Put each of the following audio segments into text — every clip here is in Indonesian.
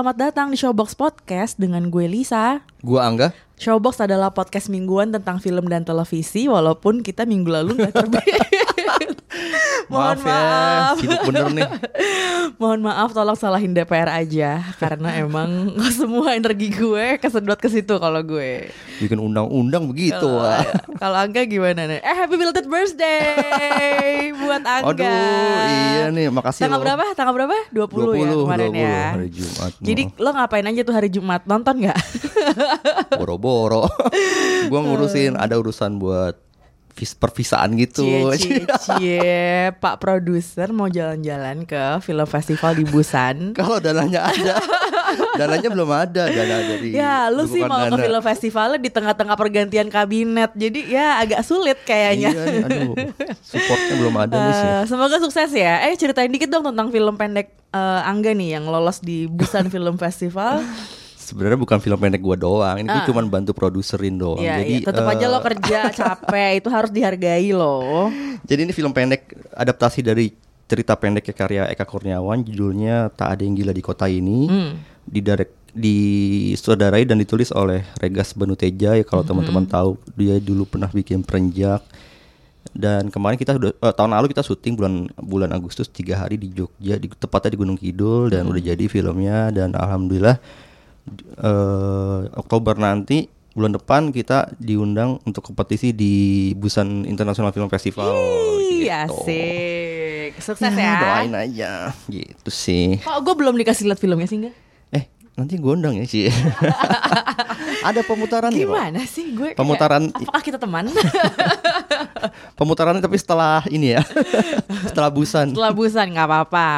Selamat datang di Showbox Podcast dengan gue Lisa. Gua Angga. Showbox adalah podcast mingguan tentang film dan televisi walaupun kita minggu lalu nggak terbit. Mohon maaf, ya, sibuk bener nih. Mohon maaf tolong salahin DPR aja karena emang semua energi gue kesedot ke situ kalau gue. Bikin undang-undang begitu. Kalau Angga gimana nih? Eh happy belated birthday buat Angga. Aduh, iya nih, makasih Tanggal berapa? Tanggal berapa? 20, ya 20, kemarin 20, ya. hari Jumat. Jadi lo ngapain aja tuh hari Jumat? Nonton nggak? boro-boro. gua ngurusin ada urusan buat vis pervisaan gitu. Cie, cie, cie. Pak produser mau jalan-jalan ke film festival di Busan. Kalau dananya ada. dananya belum ada, dana dari Ya, lu sih mau ke dana. film festivalnya di tengah-tengah pergantian kabinet. Jadi ya agak sulit kayaknya. Iya nih, aduh. Supportnya belum ada nih sih. Eh, semoga sukses ya. Eh ceritain dikit dong tentang film pendek eh, Angga nih yang lolos di Busan Film Festival. Sebenarnya bukan film pendek gua doang. Ini Ah. gua cuma bantu produserin doang. Iya, Jadi iya. tetap aja eh, lo kerja capek itu harus dihargai loh. Jadi ini film pendek adaptasi dari cerita pendek karya Eka Kurniawan judulnya Tak Ada Yang Gila di Kota Ini. Hmm. Didirect disutradarai dan ditulis oleh Regas Banuteja ya kalau teman-teman Hmm. tahu dia dulu pernah bikin Perenjak. Dan kemarin kita udah eh, tahun lalu kita syuting bulan bulan Agustus tiga hari di Jogja di tepatnya di Gunung Kidul dan Hmm. udah jadi filmnya dan alhamdulillah eh, Oktober nanti bulan depan kita diundang untuk kompetisi di Busan International Film Festival. Iya gitu. sih. Sukses Ya, ya. doain aja gitu sih. Kok gue belum dikasih lihat filmnya sih enggak? Eh, nanti gue undang ya sih. Ada pemutaran. Gimana sih gue? kayak, Pemutaran- apakah kita teman? Pemutarannya tapi setelah ini ya. setelah Busan. Setelah busan nggak apa-apa.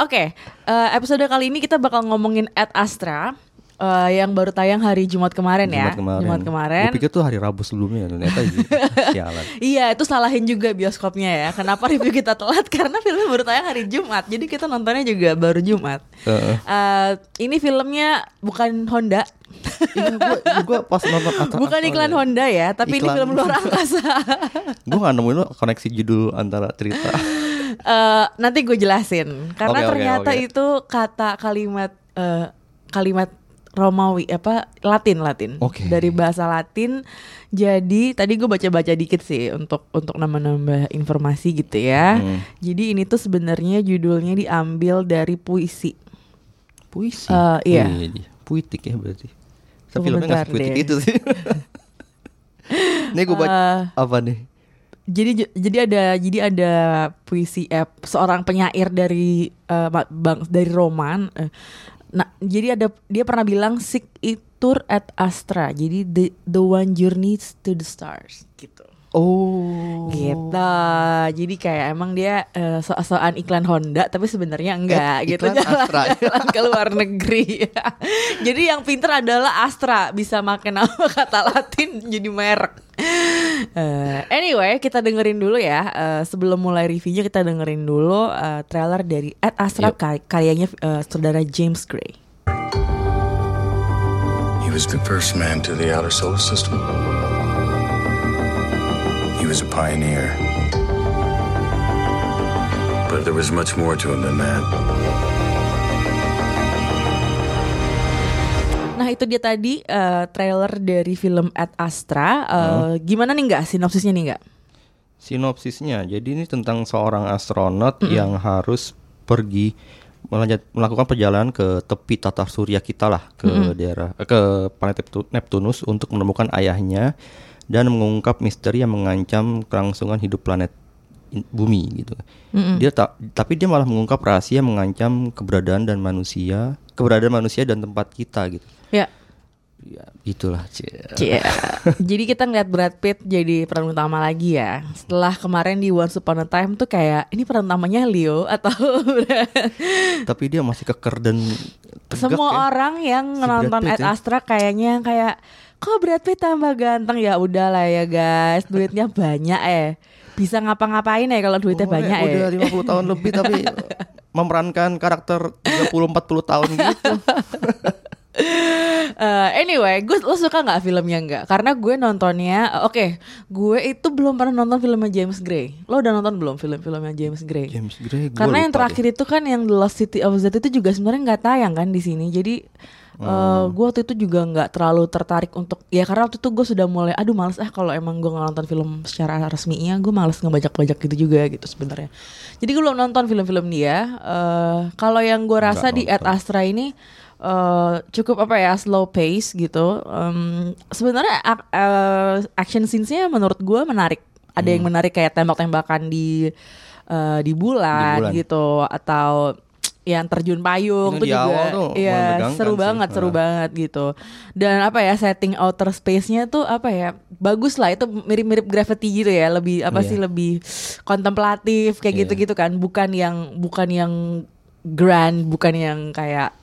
Oke, eh, episode kali ini kita bakal ngomongin Ad Astra eh, yang baru tayang hari Jumat kemarin ya. Jumat kemarin. Jumat kemarin. Gue pikir tuh hari Rabu sebelumnya ternyata gitu. Sialan. Iya, itu salahin juga bioskopnya ya. Kenapa review kita telat? Karena filmnya baru tayang hari Jumat. Jadi kita nontonnya juga baru Jumat. Eh, ini filmnya bukan Honda. Iya, gue gue pas nonton Atra- bukan iklan ya. Honda ya, tapi ini Iklan. film luar angkasa. Gue gak nemuin lo koneksi judul antara cerita. Eh, nanti gue jelasin karena oke, ternyata oke. itu kata kalimat eh, kalimat Romawi apa Latin Latin Oke. dari bahasa Latin jadi tadi gue baca-baca dikit sih untuk untuk nambah-nambah informasi gitu ya Hmm. jadi ini tuh sebenarnya judulnya diambil dari puisi Puisi. Eh, iya. Oh, iya. Puitik ya berarti. Tapi filmnya bentar gak puitik deh. itu sih. Nih gue baca Eh, apa nih? Jadi jadi ada jadi ada puisi eh, seorang penyair dari eh, bang dari roman eh, nah jadi ada dia pernah bilang sic itur at astra. Jadi the the one journeys to the stars gitu Oh. gitu. Jadi kayak emang dia eh, so-soan iklan Honda tapi sebenarnya enggak Eh, gitu. iklan Astra. jalan ke luar negeri. Jadi yang pinter adalah Astra bisa makan nama kata Latin jadi merek. Eh, anyway kita dengerin dulu ya. Eh, sebelum mulai reviewnya kita dengerin dulu eh, trailer dari Ed Astra kar- karyanya eh, saudara James Gray. He was the first man to the outer solar system. He was a pioneer. But there was much more to him than that. Nah itu dia tadi eh, trailer dari film Ad Astra. Eh, Gimana nih nggak sinopsisnya nih nggak? Sinopsisnya, jadi ini tentang seorang astronot yang harus pergi melanjut, melakukan perjalanan ke tepi tata surya kita lah ke daerah eh, ke planet Neptu- Neptunus untuk menemukan ayahnya dan mengungkap misteri yang mengancam kelangsungan hidup planet bumi gitu. Dia tak tapi dia malah mengungkap rahasia yang mengancam keberadaan dan manusia, keberadaan manusia dan tempat kita gitu. Ya. Ya, itulah. Cie. Cie. jadi kita ngeliat Brad Pitt jadi peran utama lagi ya. Setelah kemarin di Once Upon a Time tuh kayak ini peran utamanya Leo atau Tapi dia masih keker dan tegak semua ya. orang yang Si nonton Ad ya. Astra kayaknya kayak kok Brad Pitt tambah ganteng ya udahlah ya guys duitnya banyak eh bisa ngapa-ngapain ya kalau duitnya Umurnya banyak ya Udah 50 tahun lebih tapi memerankan karakter 30 40 tahun gitu. Eh, anyway, gue lo suka nggak filmnya nggak? Karena gue nontonnya, eh, oke, gue itu belum pernah nonton filmnya James Gray. Lo udah nonton belum film-filmnya James Gray? James Gray Karena yang terakhir itu kan yang The Lost City of Z itu juga sebenarnya nggak tayang kan di sini. Jadi eh, Hmm. gue waktu itu juga nggak terlalu tertarik untuk ya karena waktu itu gue sudah mulai aduh males ah kalau emang gue nonton film secara resminya gue males ngebajak-bajak gitu juga gitu sebenarnya. Jadi gue belum nonton film-film dia. Eh, kalau yang gue rasa di Ad. Astra ini eh, cukup apa ya slow pace gitu. Em, sebenarnya ak- eh, action scenes-nya menurut gue menarik. Ada yang menarik kayak tembak-tembakan di eh, di bulan, Di bulan. gitu atau yang terjun payung Itu juga tuh iya menegangkan seru sih. banget seru Nah. banget gitu dan apa ya setting outer space-nya tuh apa ya bagus lah itu mirip-mirip gravity gitu ya lebih apa Iya. sih lebih kontemplatif kayak Iya. gitu-gitu kan bukan yang bukan yang grand bukan yang kayak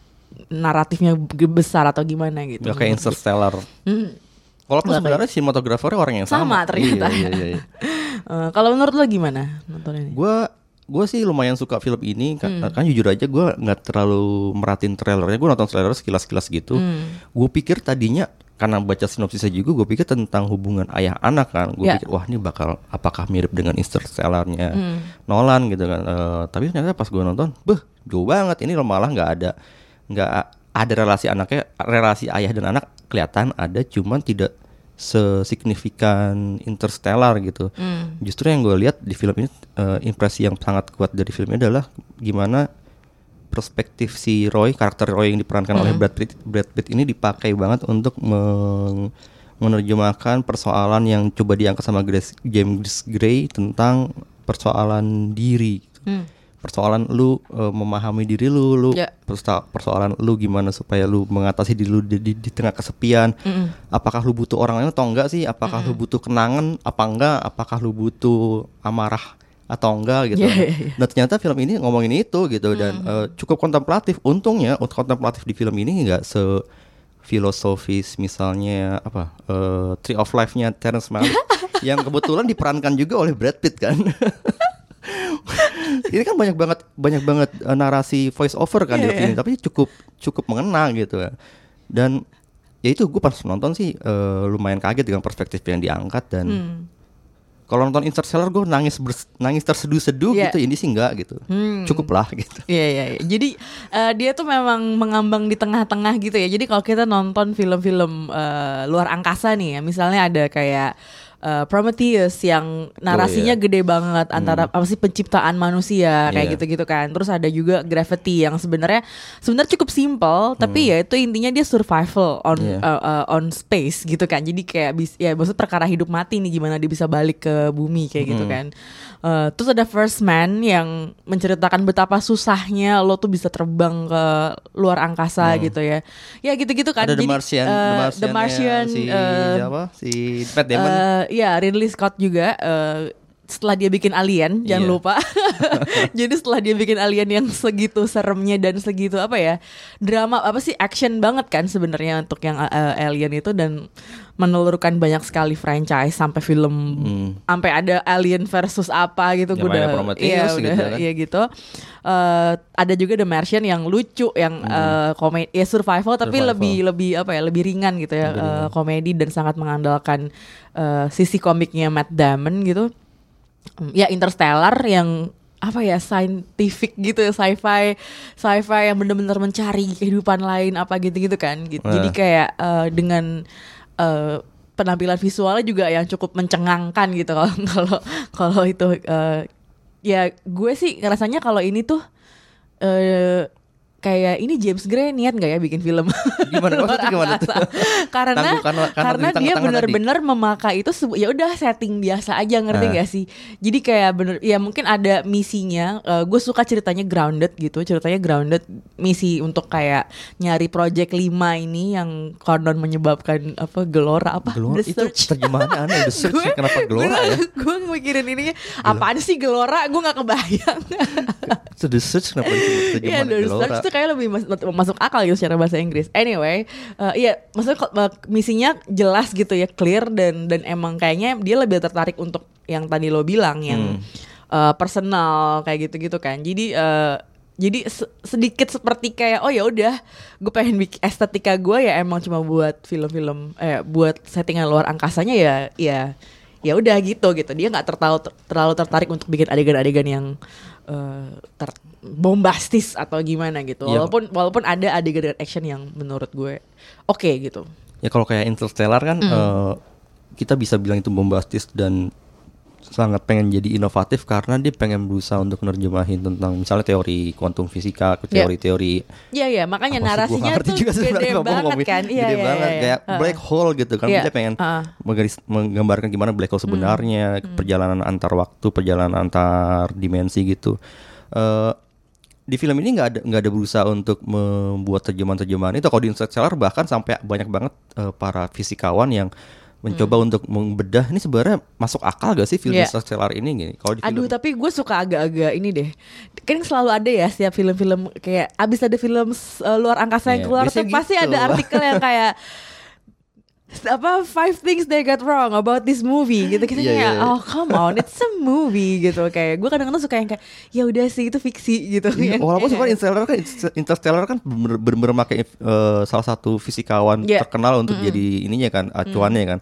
naratifnya besar atau gimana gitu Ya kayak Interstellar. Hmm. Walaupun sebenarnya sinematografernya orang yang Sama sama. ternyata. Iya, iya, iya. Eh, kalau menurut lo gimana nonton ini Gue gue sih lumayan suka film ini kan, Hmm. kan jujur aja gue nggak terlalu merhatiin trailernya gue nonton trailer sekilas-sekilas gitu Hmm. gue pikir tadinya karena baca sinopsisnya juga gue pikir tentang hubungan ayah anak kan gue Ya. pikir wah ini bakal apakah mirip dengan Interstellarnya Hmm. Nolan gitu kan Eh, tapi ternyata pas gue nonton beh jauh banget ini malah nggak ada nggak ada relasi anaknya relasi ayah dan anak kelihatan ada cuman tidak sesignifikan Interstellar gitu Hmm. justru yang gue lihat di film ini eh, impresi yang sangat kuat dari film ini adalah gimana perspektif si Roy karakter Roy yang diperankan oleh Brad Pitt Brad Pitt ini dipakai banget untuk meng- menerjemahkan persoalan yang coba diangkat sama Grace- James Gray tentang persoalan diri Hmm. Persoalan lu eh, memahami diri lu lu Ya. persa- persoalan lu gimana supaya lu mengatasi diri lu di, di, di tengah kesepian. Mm-mm. apakah lu butuh orang lain atau enggak sih? Apakah lu butuh kenangan apa enggak? Apakah lu butuh amarah atau enggak gitu? Iya, iya, iya. nah ternyata film ini ngomongin itu gitu dan eh, cukup kontemplatif. Untungnya untuk kontemplatif di film ini enggak se filosofis misalnya apa eh, Tree of Life-nya Terrence Malick yang kebetulan diperankan juga oleh Brad Pitt kan ini kan banyak banget banyak banget eh, narasi voice over kan di Iya, film ini iya. tapi cukup cukup mengena gitu ya dan ya itu gue pas nonton sih eh, lumayan kaget dengan perspektif yang diangkat dan Hmm. kalau nonton Interstellar gue nangis nangis terseduh-seduh Iya. gitu ini sih enggak gitu Hmm. cukup lah gitu Iya iya. iya. Jadi eh, dia tuh memang mengambang di tengah-tengah gitu ya. Jadi kalau kita nonton film-film eh, luar angkasa nih ya, misalnya ada kayak eh, Prometheus yang narasinya iya. gede banget antara apa sih penciptaan manusia kayak Iya. gitu-gitu kan. Terus ada juga Gravity yang sebenarnya sebenarnya cukup simple tapi ya itu intinya dia survival on Iya. eh, eh, on space gitu kan. Jadi kayak bis ya maksud perkara hidup mati nih gimana dia bisa balik ke bumi kayak gitu Hmm. kan. Eh, terus ada First Man yang menceritakan betapa susahnya lo tuh bisa terbang ke luar angkasa gitu ya. Ya gitu-gitu kan. Hmm. ada The Jadi, Martian eh, The The Martian, si eh, siapa si Matt Damon eh, ya Ridley Scott juga eh, setelah dia bikin Alien jangan Iya. lupa. Jadi setelah dia bikin Alien yang segitu seremnya dan segitu apa ya drama apa sih action banget kan sebenarnya untuk yang eh, Alien itu dan menelurkan banyak sekali franchise sampai film Hmm. sampai ada Alien versus apa gitu gue udah iya gitu udah kan. iya gitu Eh, ada juga The Martian yang lucu yang eh, komedi ya survival tapi Hmm. Survival. lebih lebih apa ya lebih ringan gitu ya Lebih eh, ringan. komedi dan sangat mengandalkan eh, sisi komiknya Matt Damon gitu Hmm, ya Interstellar yang apa ya scientific gitu ya sci-fi sci-fi yang bener-bener mencari kehidupan lain apa gitu-gitu kan gitu. Jadi Nah. kayak eh, dengan eh, penampilan visualnya juga yang cukup mencengangkan gitu kalau kalau itu eh, ya gue sih ngerasanya kalau ini tuh eh kayak ini James Gray niat nggak ya bikin film Gimana? Maksudnya gimana tuh? karena karena- karena karena di dia benar-benar memakai itu ya udah setting biasa aja ngerti Ah. gak sih jadi kayak bener ya mungkin ada misinya gue suka ceritanya grounded gitu ceritanya grounded misi untuk kayak nyari project 5 ini yang konon menyebabkan apa gelora apa Gelora The itu terjemahannya aneh The Search Gue- kenapa gelora ya? gue mikirin ini apaan sih gelora gue nggak kebayang Itu The Search kenapa disebut Iya, terjemahan The gelora? Itu kayak lebih mas- masuk akal gitu secara bahasa Inggris. Anyway, eh, iya, maksudnya eh, misinya jelas gitu ya, clear dan dan emang kayaknya dia lebih tertarik untuk yang tadi lo bilang yang eh, personal kayak gitu-gitu kan. Jadi eh, jadi se- sedikit seperti kayak oh ya udah gue pengen bikin estetika gue ya emang cuma buat film-film eh buat settingan luar angkasanya ya ya ya udah gitu gitu dia nggak terlalu terlalu tertarik untuk bikin adegan-adegan yang eh, ter- bombastis atau gimana gitu Iya. walaupun walaupun ada adegan action yang menurut gue oke gitu Ya kalau kayak Interstellar kan Hmm. eh, kita bisa bilang itu bombastis dan sangat pengen jadi inovatif karena dia pengen berusaha untuk nerjemahin tentang misalnya teori kuantum fisika, Ya. teori-teori Iya ya makanya apa sih, gua narasinya tuh juga gede banget ngomong- kan iya gede iya, banget iya. kayak Heeh. black hole gitu kan Iya, dia pengen heeh. menggaris menggambarkan gimana black hole sebenarnya perjalanan antar waktu perjalanan antar dimensi gitu Eh, di film ini nggak ada nggak ada berusaha untuk membuat terjemahan-terjemahan itu kalau di Interstellar bahkan sampai banyak banget eh, para fisikawan yang mencoba untuk membedah ini sebenarnya masuk akal gak sih film Iya. Interstellar ini gini kalau di Aduh film tapi gue suka agak-agak ini deh Kan selalu ada ya setiap film-film Kayak abis ada film uh, luar angkasa yang Iya, keluar tuh Pasti gitu. ada artikel yang kayak apa five things they got wrong about this movie gitu kita Iya, kayak iya. oh come on it's a movie gitu kayak gue kadang-kadang suka yang kayak ya udah sih itu fiksi gitu Iya, kan. Walaupun Iya sebenarnya kan? Interstellar kan Interstellar kan bener- bener-bener pakai eh, salah satu fisikawan Iya. terkenal untuk jadi ininya kan acuannya kan.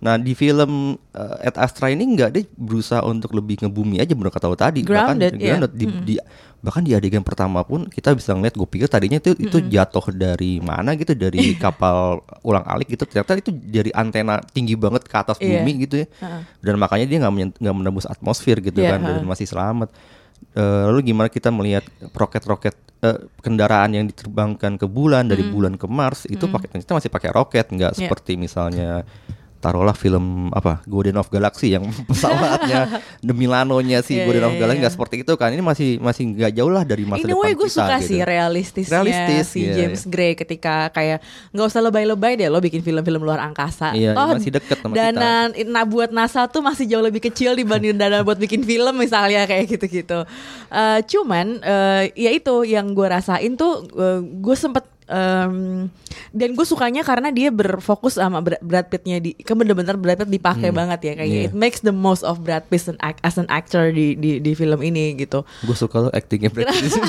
Nah di film eh, Ad Astra ini nggak dia berusaha untuk lebih ngebumi aja bener kata lo tadi. Grounded, bahkan, iya. grounded. Di, di- bahkan di adegan pertama pun kita bisa ngeliat gue pikir tadinya itu itu jatuh dari mana gitu dari kapal ulang alik gitu ternyata itu dari antena tinggi banget ke atas Iya. bumi gitu ya. Dan makanya dia nggak menembus atmosfer gitu Iya, kan dan ha. masih selamat. Eh, lalu gimana kita melihat roket-roket eh, kendaraan yang diterbangkan ke bulan dari bulan ke Mars itu pakai ternyata masih pakai roket nggak Hmm. Iya. seperti misalnya taruhlah film apa Guardian of Galaxy yang pesawatnya The Milano-nya si Iya, Guardian iya, of Galaxy iya. nggak seperti itu kan ini masih masih nggak jauh lah dari masa Ini depan way gue kita suka gitu. sih realistisnya Realistis, si iya, James Gray ketika kayak nggak usah lebay-lebay deh lo bikin film-film luar angkasa. Iya, Toh masih deket sama dana nah buat NASA tuh masih jauh lebih kecil dibanding dana buat bikin film misalnya kayak gitu-gitu. Eh, cuman eh, ya itu yang gue rasain tuh gue sempet em, dan gue sukanya karena dia berfokus sama Bra- Brad Pittnya di kan bener-bener Brad Pitt dipakai banget ya kayak Iya. it makes the most of Brad Pitt as an actor di di di film ini gitu. gue suka loh actingnya Brad Pitt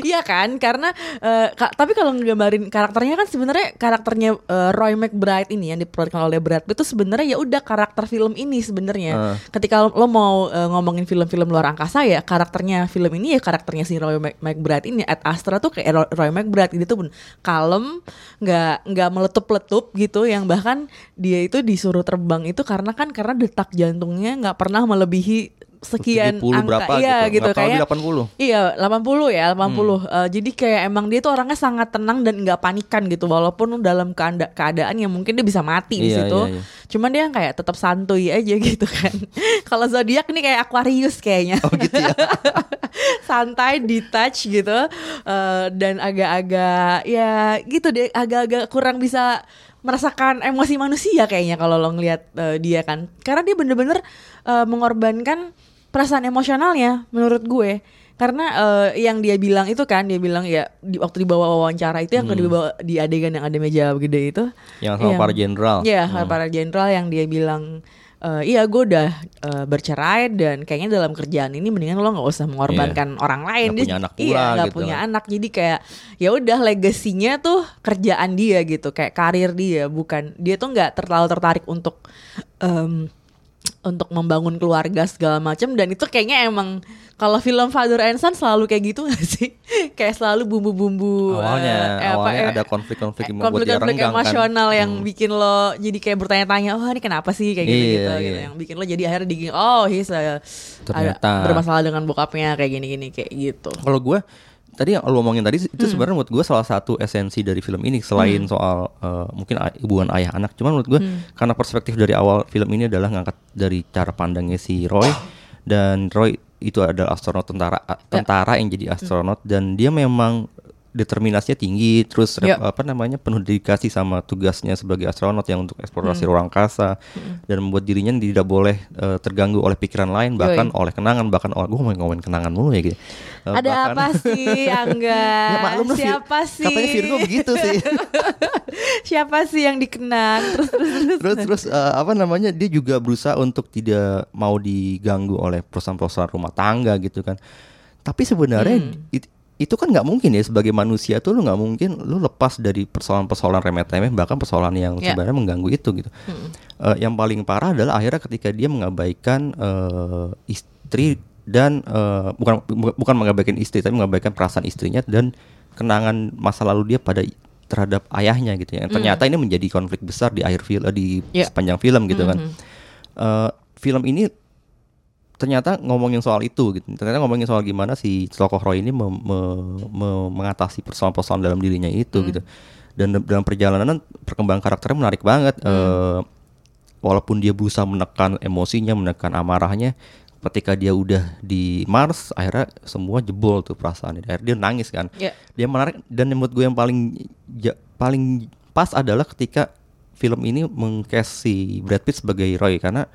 Iya kan, karena eh, ka- tapi kalau ngegambarin karakternya kan sebenarnya karakternya eh, Roy McBride ini yang diperankan oleh Brad Pitt itu sebenarnya ya udah karakter film ini sebenarnya. Ah. Ketika lo, lo mau eh, ngomongin film-film luar angkasa ya karakternya film ini ya karakternya si Roy Mac- McBride ini. At Astra tuh kayak Roy- McBride gitu tuh kalem, nggak nggak meletup-letup gitu, yang bahkan dia itu disuruh terbang itu karena kan karena detak jantungnya nggak pernah melebihi sekian 70 angka berapa iya gitu. gitu, kayak di 80. Iya, 80 ya, 80. Hmm. Eh, jadi kayak emang dia tuh orangnya sangat tenang dan nggak panikan gitu walaupun dalam keanda- keadaan yang mungkin dia bisa mati di Iya, situ. iya, iya. Cuman dia kayak tetap santuy aja gitu kan. Kalau zodiak nih kayak Aquarius kayaknya. oh gitu ya Santai, detach gitu. Eh, dan agak-agak ya gitu deh, agak-agak kurang bisa merasakan emosi manusia kayaknya kalau lo ngelihat eh, dia kan. Karena dia bener-bener eh, mengorbankan perasaan emosionalnya menurut gue. Karena eh, yang dia bilang itu kan dia bilang ya di, waktu dibawa wawancara itu yang dibawa di adegan yang ada meja gede itu yang sama Yang- para jenderal Iya, Hmm. para jenderal yang dia bilang eh, iya gue udah eh, bercerai dan kayaknya dalam kerjaan ini mendingan lo nggak usah mengorbankan orang lain. Nggak punya anak iya, pula nggak gitu. punya anak. Jadi kayak ya udah legasinya tuh kerjaan dia gitu, kayak karir dia, bukan dia tuh nggak terlalu tertarik untuk em, untuk membangun keluarga segala macam dan itu kayaknya emang kalau film Father and Son selalu kayak gitu gak sih? kayak selalu bumbu-bumbu awalnya eh, eh, apa, awalnya eh, ada konflik-konflik dia konflik-konflik kan emosional yang Hmm. bikin lo jadi kayak bertanya-tanya oh ini kenapa sih kayak gitu gitu, Iya, gitu. iya. yang bikin lo jadi akhirnya diging oh he's a- ada Ternyata. bermasalah dengan bokapnya kayak gini-gini kayak gitu Kalau gue tadi yang lu ngomongin tadi itu sebenarnya menurut gue salah satu esensi dari film ini selain soal eh, mungkin hubungan ayah anak. Cuman menurut gue karena perspektif dari awal film ini adalah ngangkat dari cara pandangnya si Roy dan Roy itu adalah astronot tentara tentara yang jadi astronot dan dia memang determinasinya tinggi terus Ya. apa namanya penuh dedikasi sama tugasnya sebagai astronot yang untuk eksplorasi ruang angkasa dan membuat dirinya tidak boleh eh, terganggu oleh pikiran lain bahkan oleh kenangan bahkan oleh gue ngomongin ngomongin kenangan mulu ya gitu Eh, Ada bahkan- apa sih Angga? Ya, maklum Siapa sih? Katanya Virgo begitu sih. Siapa sih yang dikenang? Terus terus terus. terus terus eh, apa namanya dia juga berusaha untuk tidak mau diganggu oleh perusahaan-perusahaan rumah tangga gitu kan. Tapi sebenarnya Hmm. it- itu kan nggak mungkin ya sebagai manusia tuh lu nggak mungkin lu lepas dari persoalan-persoalan remeh-temeh bahkan persoalan yang Ya. sebenarnya mengganggu itu gitu. Eh, yang paling parah adalah akhirnya ketika dia mengabaikan eh, istri dan eh, bukan bu- bukan mengabaikan istri tapi mengabaikan perasaan istrinya dan kenangan masa lalu dia pada terhadap ayahnya gitu ya. Yang ternyata ini menjadi konflik besar di akhir film di Ya. sepanjang film gitu kan. Eh, film ini ternyata ngomongin soal itu gitu. Ternyata ngomongin soal gimana si tokoh Roy ini mem- me- me- mengatasi persoalan-persoalan dalam dirinya itu gitu. Dan da- dalam perjalanan perkembangan karakternya menarik banget. Eh, walaupun dia berusaha menekan emosinya, menekan amarahnya, ketika dia udah di Mars, akhirnya semua jebol tuh perasaannya. Akhirnya dia nangis kan. Ya. Dia menarik dan yang menurut gue yang paling ja- paling pas adalah ketika film ini mengcast si Brad Pitt sebagai Roy karena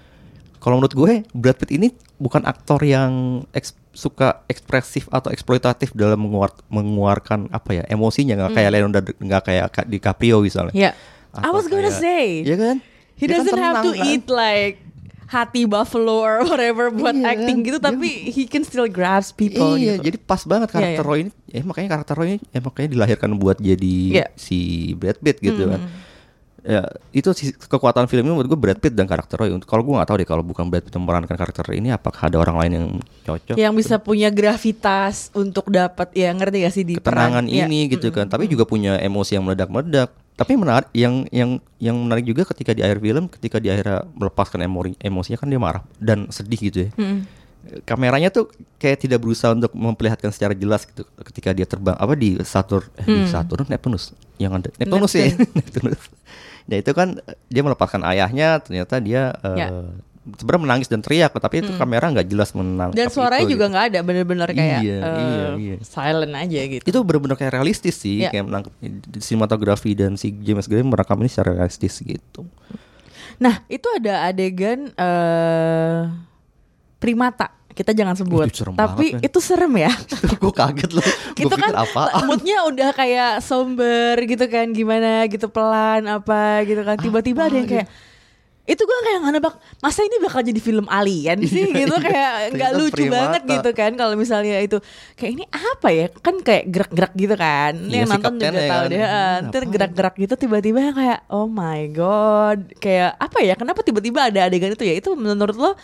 kalau menurut gue Brad Pitt ini bukan aktor yang eks- suka ekspresif atau eksploitatif dalam mengeluar- mengeluarkan apa ya emosinya nggak kayak Leonardo nggak kayak Ka- DiCaprio misalnya. Hmm. Ya. I Atau was gonna kayak- say. Iya kan? He Dia kan doesn't have tenang to kan? eat like hati buffalo or whatever buat Iya acting kan? gitu tapi he can still grasp people iya, gitu. jadi pas banget Iya, karakter iya. Roy ini. Ya makanya karakter Roy ini ya makanya dilahirkan buat jadi Iya. si Brad Pitt gitu Hmm. kan. Ya, itu kekuatan film ini menurut gue Brad Pitt dan karakter Roy. Untuk- Kalau gue nggak tahu deh kalau bukan Brad Pitt yang memerankan karakter ini apakah ada orang lain yang cocok. Yang bisa punya gravitas untuk dapat ya ngerti gak sih di ketenangan peran? Iya. ini gitu kan. Tapi juga punya emosi yang meledak-meledak. Tapi menarik yang yang yang menarik juga ketika di akhir film ketika di akhirnya melepaskan emori emosinya kan dia marah dan sedih gitu ya. Kameranya tuh kayak tidak berusaha untuk memperlihatkan secara jelas gitu ketika dia terbang apa di Saturn eh, di Saturn Neptunus yang ada Neptunus ya Neptunus. Nah itu kan eh, dia melepaskan ayahnya ternyata dia eh, Ya. sebenarnya menangis dan teriak tapi itu kamera nggak jelas menang. Dan suaranya juga nggak ada bener-bener kayak Iya, eh, iya, iya. silent aja gitu. itu benar-benar kayak realistis sih Iya. kayak menangkap sinematografi dan si James Gray merekam ini secara realistis gitu Nah itu ada adegan eh primata kita jangan sebut, Itu serem tapi banget, itu serem ya. gue kaget loh gue itu kan apa? moodnya udah kayak somber gitu kan gimana gitu pelan apa gitu kan. Tiba-tiba ada yang kayak itu gue kayak nggak nebak masa ini bakal jadi film alien sih? Iya, gitu iya. kayak nggak lucu banget gitu kan kalau misalnya itu. Kayak ini apa ya? Kan kayak gerak-gerak gitu kan. Iya, yang nonton juga ya tahu kan. deh ntar apaan? gerak-gerak gitu tiba-tiba kayak oh my god. Kayak apa ya? Kenapa tiba-tiba ada adegan itu ya? Itu menurut lo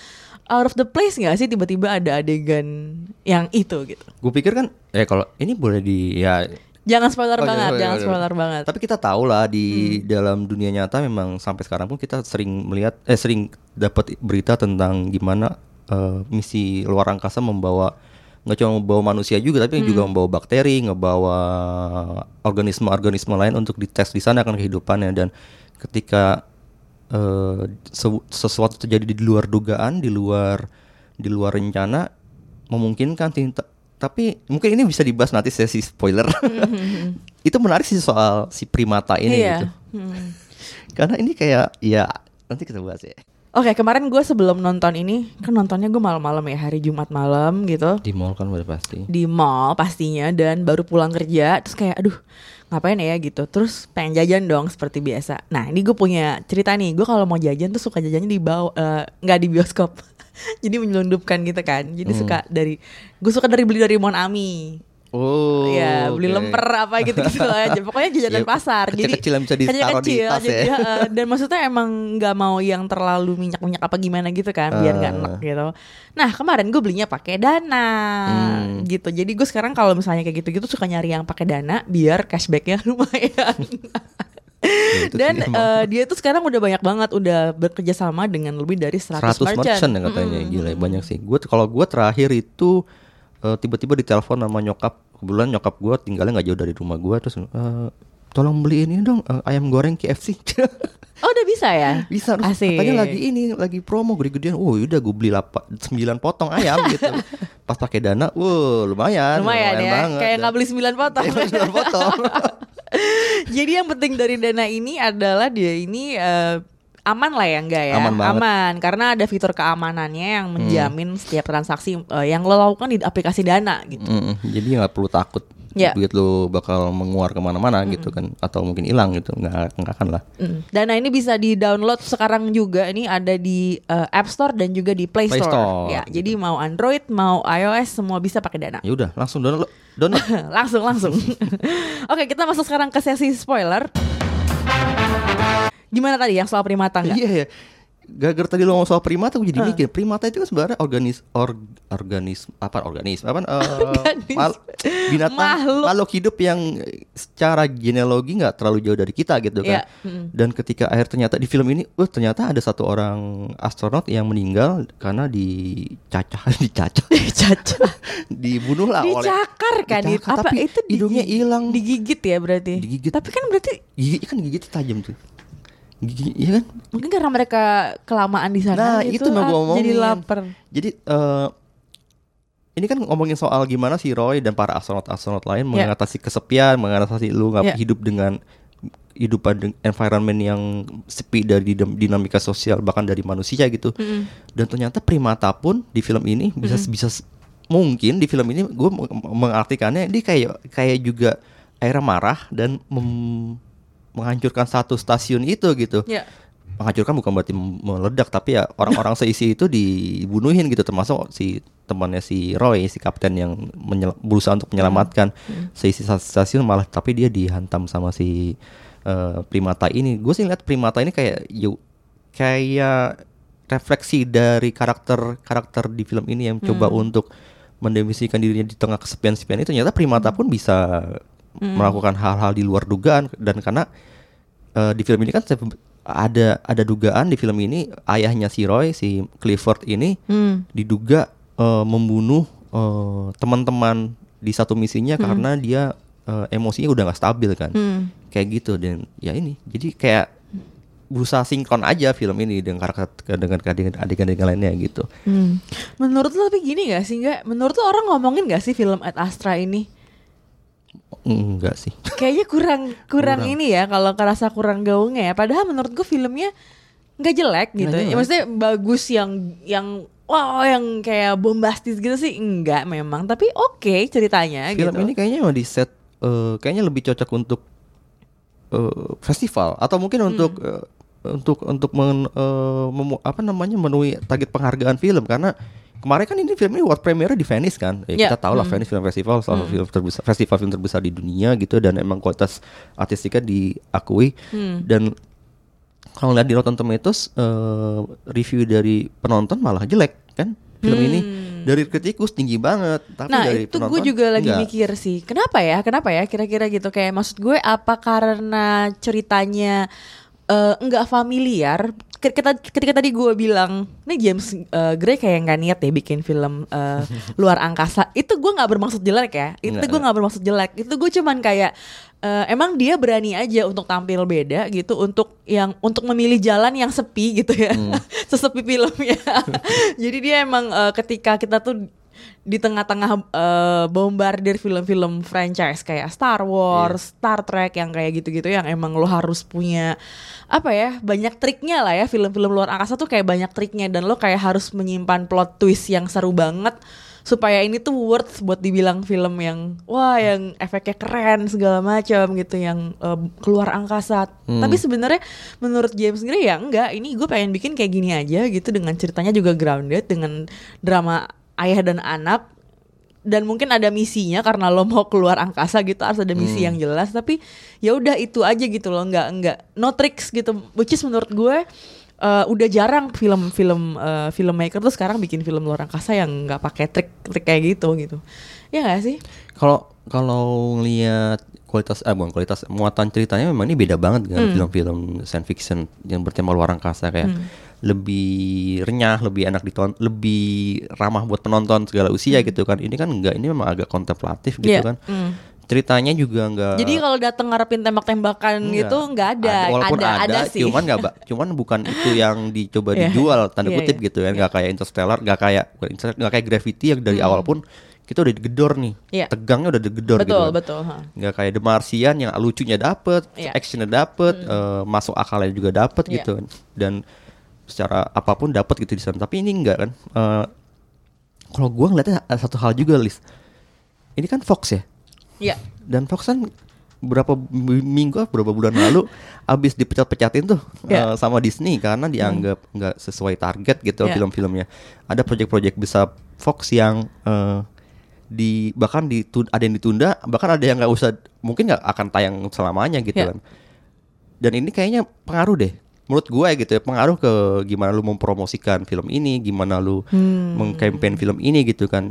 out of the place nggak sih tiba-tiba ada adegan yang itu gitu gue pikir kan eh kalau ini boleh di ya Jangan spoiler Oh, banget, iya, jangan iya, iya. spoiler banget. tapi kita tahu lah di dalam dunia nyata memang sampai sekarang pun kita sering melihat eh sering dapat berita tentang gimana eh, misi luar angkasa membawa nggak cuma membawa manusia juga tapi juga membawa bakteri ngebawa organisme-organisme lain untuk dites di sana kan kehidupannya dan ketika eh, se- sesuatu terjadi di luar dugaan di luar di luar rencana memungkinkan sih. Ta- tapi mungkin ini bisa dibahas nanti sesi spoiler itu menarik sih soal si primata ini iya. gitu Hmm. karena ini kayak ya nanti kita bahas ya Oke, kemarin gue sebelum nonton ini, kan nontonnya gue malam-malam ya, hari Jumat malam gitu. di mall kan udah pasti Di mall pastinya, dan baru pulang kerja, terus kayak aduh ngapain ya gitu. Terus pengen jajan dong seperti biasa. Nah ini gue punya cerita nih, gue kalau mau jajan tuh suka jajannya di bawah, eh, nggak di bioskop. Jadi menyelundupkan gitu kan. Jadi suka dari, gue suka dari beli dari Mon Ami. Oh ya beli oke. lemper apa gitu gitu aja pokoknya jajanan Ya, pasar jadi kecil-kecil yang bisa ditaruh di tas ya. jadi, heeh. dan maksudnya emang nggak mau yang terlalu minyak minyak apa gimana gitu kan biar nggak enak gitu nah kemarin gue belinya pakai dana Hmm. gitu jadi gue sekarang kalau misalnya kayak gitu gitu suka nyari yang pakai dana biar cashbacknya lumayan Ya, dan eh, dia tuh sekarang udah banyak banget udah bekerja sama dengan lebih dari 100, 100 merchant, merchant yang katanya Mm-mm. gila banyak sih gue kalau gue terakhir itu eh, tiba-tiba ditelepon sama nyokap kebetulan nyokap gue tinggalnya nggak jauh dari rumah gue terus eh, tolong beliin ini dong eh, ayam goreng KFC Oh udah bisa ya? bisa terus Asik. katanya lagi ini lagi promo gede-gedean oh udah gue beli lapa, 9 potong ayam gitu pas pakai dana wow lumayan Lumayan, ya, banget kayak nggak beli 9 potong. Kayak beli 9 potong Jadi yang penting dari dana ini adalah dia ini eh, aman lah ya enggak ya? Aman banget. karena ada fitur keamanannya yang menjamin setiap transaksi eh, yang lo lakukan di aplikasi dana gitu. Mm, jadi nggak perlu takut Ya. duit lu bakal menguar ke mana-mana gitu kan atau mungkin hilang gitu nggak nggak akan lah Mm. Dana ini bisa di-download sekarang juga ini ada di eh, App Store dan juga di Play Play Store. Store, Ya, gitu. jadi mau Android, mau iOS semua bisa pakai Dana. ya udah langsung download download langsung langsung. Oke, kita masuk sekarang ke sesi spoiler. Gimana tadi yang soal primata enggak? Iya ya. Gagar tadi lo ngomong soal primata, gue jadi mikir primata itu kan sebenarnya organis or, organis apa organisme apa eh, Organisme. mal- binatang Makhluk. makhluk hidup yang secara genealogi nggak terlalu jauh dari kita gitu Iya, kan. mm. Dan ketika akhir ternyata di film ini, wah ternyata ada satu orang astronot yang meninggal karena dicacah dicacah Caca. dibunuh lah oleh Dicakar kan di- Dicakar, apa tapi itu hidungnya hilang. Digigit ya berarti. Digigit. Tapi kan berarti gigi kan gigi tajam tuh. Iya kan? mungkin karena mereka kelamaan di sana Nah, gitu, itu mau ah, ngomongin. jadi lapar. Jadi eh ini kan ngomongin soal gimana si Roy dan para astronot-astronot lain Ya. mengatasi kesepian, mengatasi lu nggak Ya. hidup dengan hidupan environment yang sepi dari dinam- dinamika sosial bahkan dari manusia gitu. Mm-mm. Dan ternyata primata pun di film ini bisa bisa s- mungkin di film ini gue mengartikannya dia kayak kayak juga akhirnya marah dan mem- menghancurkan satu stasiun itu gitu. Ya. menghancurkan bukan berarti meledak tapi ya orang-orang seisi itu dibunuhin gitu termasuk si temannya si Roy si kapten yang menyel- berusaha untuk menyelamatkan seisi sa- stasiun malah tapi dia dihantam sama si eh, primata ini. Gue sih lihat primata ini kayak yuk kayak refleksi dari karakter karakter di film ini yang coba untuk mendefinisikan dirinya di tengah kesepian-sepian itu. Ternyata primata pun bisa melakukan hal-hal di luar dugaan dan karena eh, di film ini kan ada ada dugaan di film ini ayahnya si Roy si Clifford ini Hmm. diduga eh, membunuh eh, teman-teman di satu misinya karena dia eh, emosinya udah nggak stabil kan Hmm. kayak gitu dan ya ini jadi kayak berusaha sinkron aja film ini dengan karakter dengan adegan-adegan lainnya gitu Hmm. Menurut lo tapi gini gak sih nggak? Menurut lo orang ngomongin gak sih film Ad Astra ini? Enggak sih Kayaknya kurang kurang, Kurang. ini ya kalau kerasa kurang gaungnya ya. Padahal menurut gue filmnya nggak jelek gitu. Nggak Ya, jelek. maksudnya bagus yang yang wow yang kayak bombastis gitu sih enggak memang. Tapi oke ceritanya film gitu. ini kayaknya emang di set eh, kayaknya lebih cocok untuk eh, festival atau mungkin Hmm. untuk eh, untuk untuk men- eh, memu- apa namanya memenuhi target penghargaan film karena kemarin kan ini film ini world premiere di Venice kan ya, Ya, kita tahu lah hmm. Venice Film Festival salah satu film terbesar festival film terbesar di dunia gitu dan emang kualitas artistiknya diakui Hmm. dan kalau lihat di Rotten Tomatoes eh, review dari penonton malah jelek kan film ini dari kritikus tinggi banget tapi Hmm. Nah dari itu gue juga lagi enggak. mikir sih Kenapa ya Kenapa ya kira-kira gitu Kayak maksud gue Apa karena ceritanya eh, Nggak familiar. Ketika, ketika tadi gue bilang Ini James eh, Gray kayak nggak niat ya Bikin film eh, luar angkasa. Itu gue nggak bermaksud jelek ya. Itu gue nggak. bermaksud jelek. Itu gue cuman kayak eh, Emang dia berani aja untuk tampil beda gitu Untuk yang Untuk memilih jalan yang sepi gitu ya. Sesepi filmnya. Jadi dia emang eh, ketika kita tuh di tengah-tengah eh, bombardir film-film franchise kayak Star Wars, Star Trek yang kayak gitu-gitu yang emang lo harus punya apa ya banyak triknya lah ya. Film-film luar angkasa tuh kayak banyak triknya dan lo kayak harus menyimpan plot twist yang seru banget supaya ini tuh worth buat dibilang film yang wah yang efeknya keren segala macam gitu yang eh, keluar angkasa. Tapi sebenarnya menurut James Gray ya enggak, ini gue pengen bikin kayak gini aja gitu dengan ceritanya juga grounded dengan drama ayah dan anak dan mungkin ada misinya karena lo mau keluar angkasa gitu harus ada misi yang jelas. Tapi ya udah itu aja gitu loh nggak nggak no tricks gitu. Which is menurut gue eh, udah jarang film-film eh, filmmaker tuh sekarang bikin film luar angkasa yang nggak pakai trik trik kayak gitu gitu. Ya nggak sih? Kalau kalau ngelihat kualitas eh bukan kualitas muatan ceritanya memang ini beda banget dengan film-film science fiction yang bertema luar angkasa kayak lebih renyah, lebih enak ditonton, lebih ramah buat penonton segala usia gitu kan. Ini kan enggak, ini memang agak kontemplatif gitu Iya, kan. mm. Ceritanya juga enggak Jadi kalau datang ngarepin tembak-tembakan Enggak. gitu nggak ada. Walaupun ada, ada, ada sih. cuman nggak, ba- cuman bukan itu yang dicoba Iya. dijual tanda Iya, kutip iya. gitu kan, nggak kayak Interstellar, nggak kayak bukan Interstellar, nggak kayak Gravity yang dari awal pun kita udah digedor nih, Hmm. Iya. tegangnya udah digedor gitu. betul, kan. betul. ha. nggak kayak The Martian yang lucunya dapet, Iya. actionnya dapet, eh, masuk akalnya juga dapet Iya. gitu kan. dan secara apa pun dapet gitu di sana. Tapi ini enggak kan. Eh, kalau gua ngeliatnya ada satu hal juga, Lis. Ini kan Fox ya, Iya. dan Fox kan berapa minggu berapa bulan lalu abis dipecat-pecatin tuh Iya. eh, sama Disney karena dianggap nggak sesuai target gitu Iya. film-filmnya. Ada proyek-proyek besar Fox yang eh, di bahkan ditu- ada yang ditunda, bahkan ada yang nggak usah mungkin nggak akan tayang selamanya gitu Iya. kan. Dan ini kayaknya pengaruh deh. Menurut gue gitu ya pengaruh ke gimana lu mempromosikan film ini, gimana lu Hmm. mengkampanye film ini gitu kan.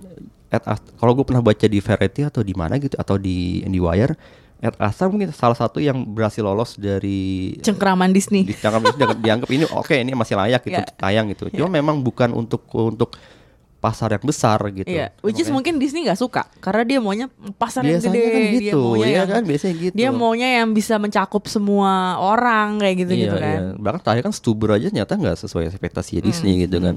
At kalau gue pernah baca di Variety atau di mana gitu atau di di Wire, Astra mungkin salah satu yang berhasil lolos dari Cengkeraman Disney. di dianggap, dianggap, dianggap ini oke ini masih layak gitu untuk tayang gitu. Cuma memang bukan untuk untuk pasar yang besar gitu. Iya, which is Makanya- mungkin Disney nggak suka karena dia maunya pasar yang Biasanya gede, kan dia gitu, maunya ya yang kan, biasanya gitu. Dia maunya yang bisa mencakup semua orang kayak gitu gitu Iya, kan. iya. Bahkan terakhir kan Stuber aja ternyata nggak sesuai ekspektasi Disney Hmm, gitu kan.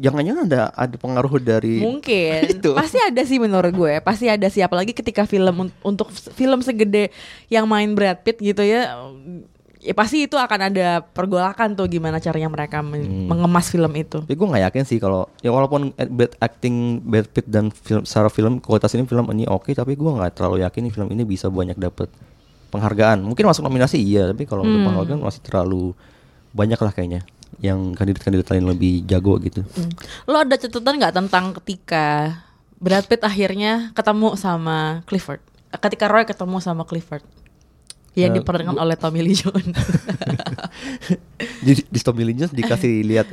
Jangan-jangan ada ada pengaruh dari Mungkin Itu. pasti ada sih menurut gue, pasti ada sih apalagi ketika film un- untuk film segede yang main Brad Pitt gitu ya. Ya pasti itu akan ada pergolakan tuh gimana caranya mereka Hmm. mengemas film itu. Tapi gue nggak yakin sih kalau ya walaupun bad acting Brad Pitt dan film secara film kualitas ini film ini oke tapi gue nggak terlalu yakin film ini bisa banyak dapet penghargaan. Mungkin masuk nominasi iya tapi kalau untuk Hmm. penghargaan masih terlalu banyak lah kayaknya yang kandidat-kandidat lain lebih jago gitu. Hmm. Lo ada catatan nggak tentang ketika Brad Pitt akhirnya ketemu sama Clifford? Ketika Roy ketemu sama Clifford yang Eh, diperankan oleh Tommy Lee Jones. Jadi di Tommy Lee Jones dikasih lihat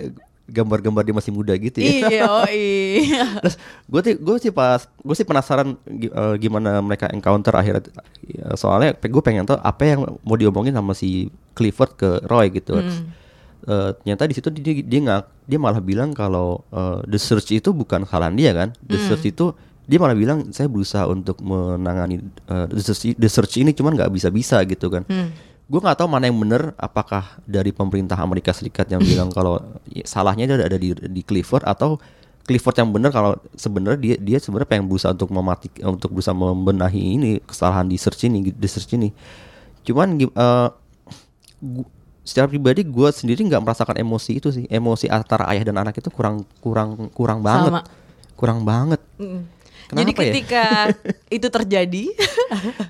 gambar-gambar dia masih muda gitu ya. iya, oh iya. Terus gue sih gue sih pas gue sih penasaran eh, gimana mereka encounter akhirnya Ya, soalnya gue pengen tahu apa yang mau diomongin sama si Clifford ke Roy gitu. Hmm. Eh, ternyata di situ dia dia nggak dia malah bilang kalau eh, the search itu bukan kesalahan dia kan. The Hmm. search itu dia malah bilang saya berusaha untuk menangani eh, the, search, the search ini cuman nggak bisa bisa gitu kan. Hmm. Gue nggak tahu mana yang benar apakah dari pemerintah Amerika Serikat yang bilang kalau ya, salahnya itu ada ada di di Clifford atau Clifford yang benar kalau sebenarnya dia dia sebenarnya pengen berusaha untuk mematik untuk berusaha membenahi ini kesalahan di search ini di search ini. Cuman gi- eh, gu- secara pribadi gue sendiri nggak merasakan emosi itu sih emosi antara ayah dan anak itu kurang kurang kurang banget Sama. kurang banget. Mm. Kenapa Jadi ya? ketika itu terjadi,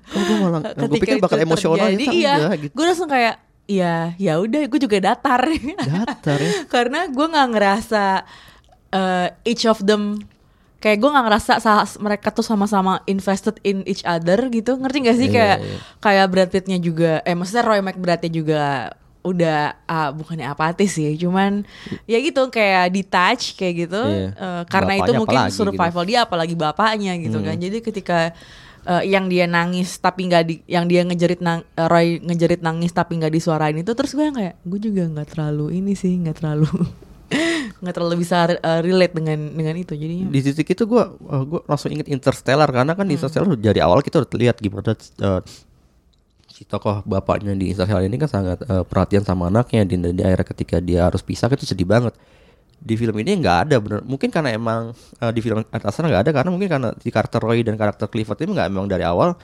Kalau gue malah gue pikir bakal itu emosional terjadi, ternyata iya, gitu. gue langsung kayak, ya ya udah, gue juga datar. Datar ya. Karena gue nggak ngerasa eh, each of them kayak gue nggak ngerasa sa- mereka tuh sama-sama invested in each other gitu ngerti gak sih Iya, kayak iya. kayak Brad Pittnya juga eh maksudnya Roy McBradnya juga udah ah, bukannya apatis sih cuman ya gitu kayak detach kayak gitu Iya. Eh, karena itu Bapaknya mungkin apalagi gitu. survival dia apalagi bapaknya gitu Hmm. kan jadi ketika eh, yang dia nangis tapi nggak di yang dia ngejerit nang, eh, Roy ngejerit nangis tapi nggak disuarain itu terus gue kayak gue juga nggak terlalu ini sih nggak terlalu nggak terlalu bisa relate dengan dengan itu jadinya di titik itu gue gue langsung inget Interstellar karena kan di Interstellar dari awal kita udah lihat gimana eh, si tokoh bapaknya di Interstellar ini kan sangat eh, perhatian sama anaknya di, di akhirnya ketika dia harus pisah itu sedih banget. Di film ini nggak ada bener mungkin karena emang eh, di film Interstellar nggak ada karena mungkin karena si karakter Roy dan karakter Clifford ini nggak emang dari awal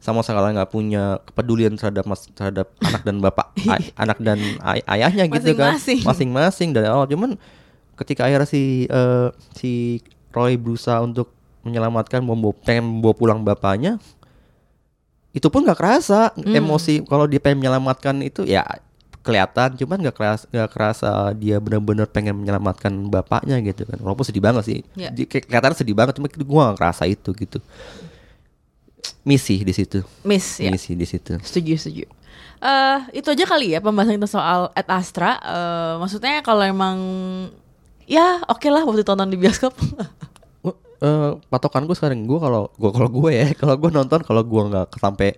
sama sekali nggak punya kepedulian terhadap mas, terhadap anak dan bapak ay- anak dan ay- ayahnya gitu kan. Masing-masing. masing-masing dari awal. Cuman ketika akhirnya si eh, si Roy berusaha untuk menyelamatkan membawa, pengen membawa pulang bapaknya itu pun nggak kerasa emosi. Kalau dia pengen menyelamatkan itu ya kelihatan. Cuman nggak kerasa nggak kerasa dia benar-benar pengen menyelamatkan bapaknya gitu kan. Walaupun sedih banget sih. Kayak kelihatan sedih banget cuma gua nggak kerasa itu gitu. Misi di situ. Miss ya. Misi di situ. Setuju setuju. Eh itu aja kali ya pembahasan kita soal Ad Astra. Eh, maksudnya kalau emang ya oke lah waktu tonton di bioskop Gua, eh, patokan gue sekarang gue kalau gue kalau gue ya kalau gue nonton kalau gue nggak sampai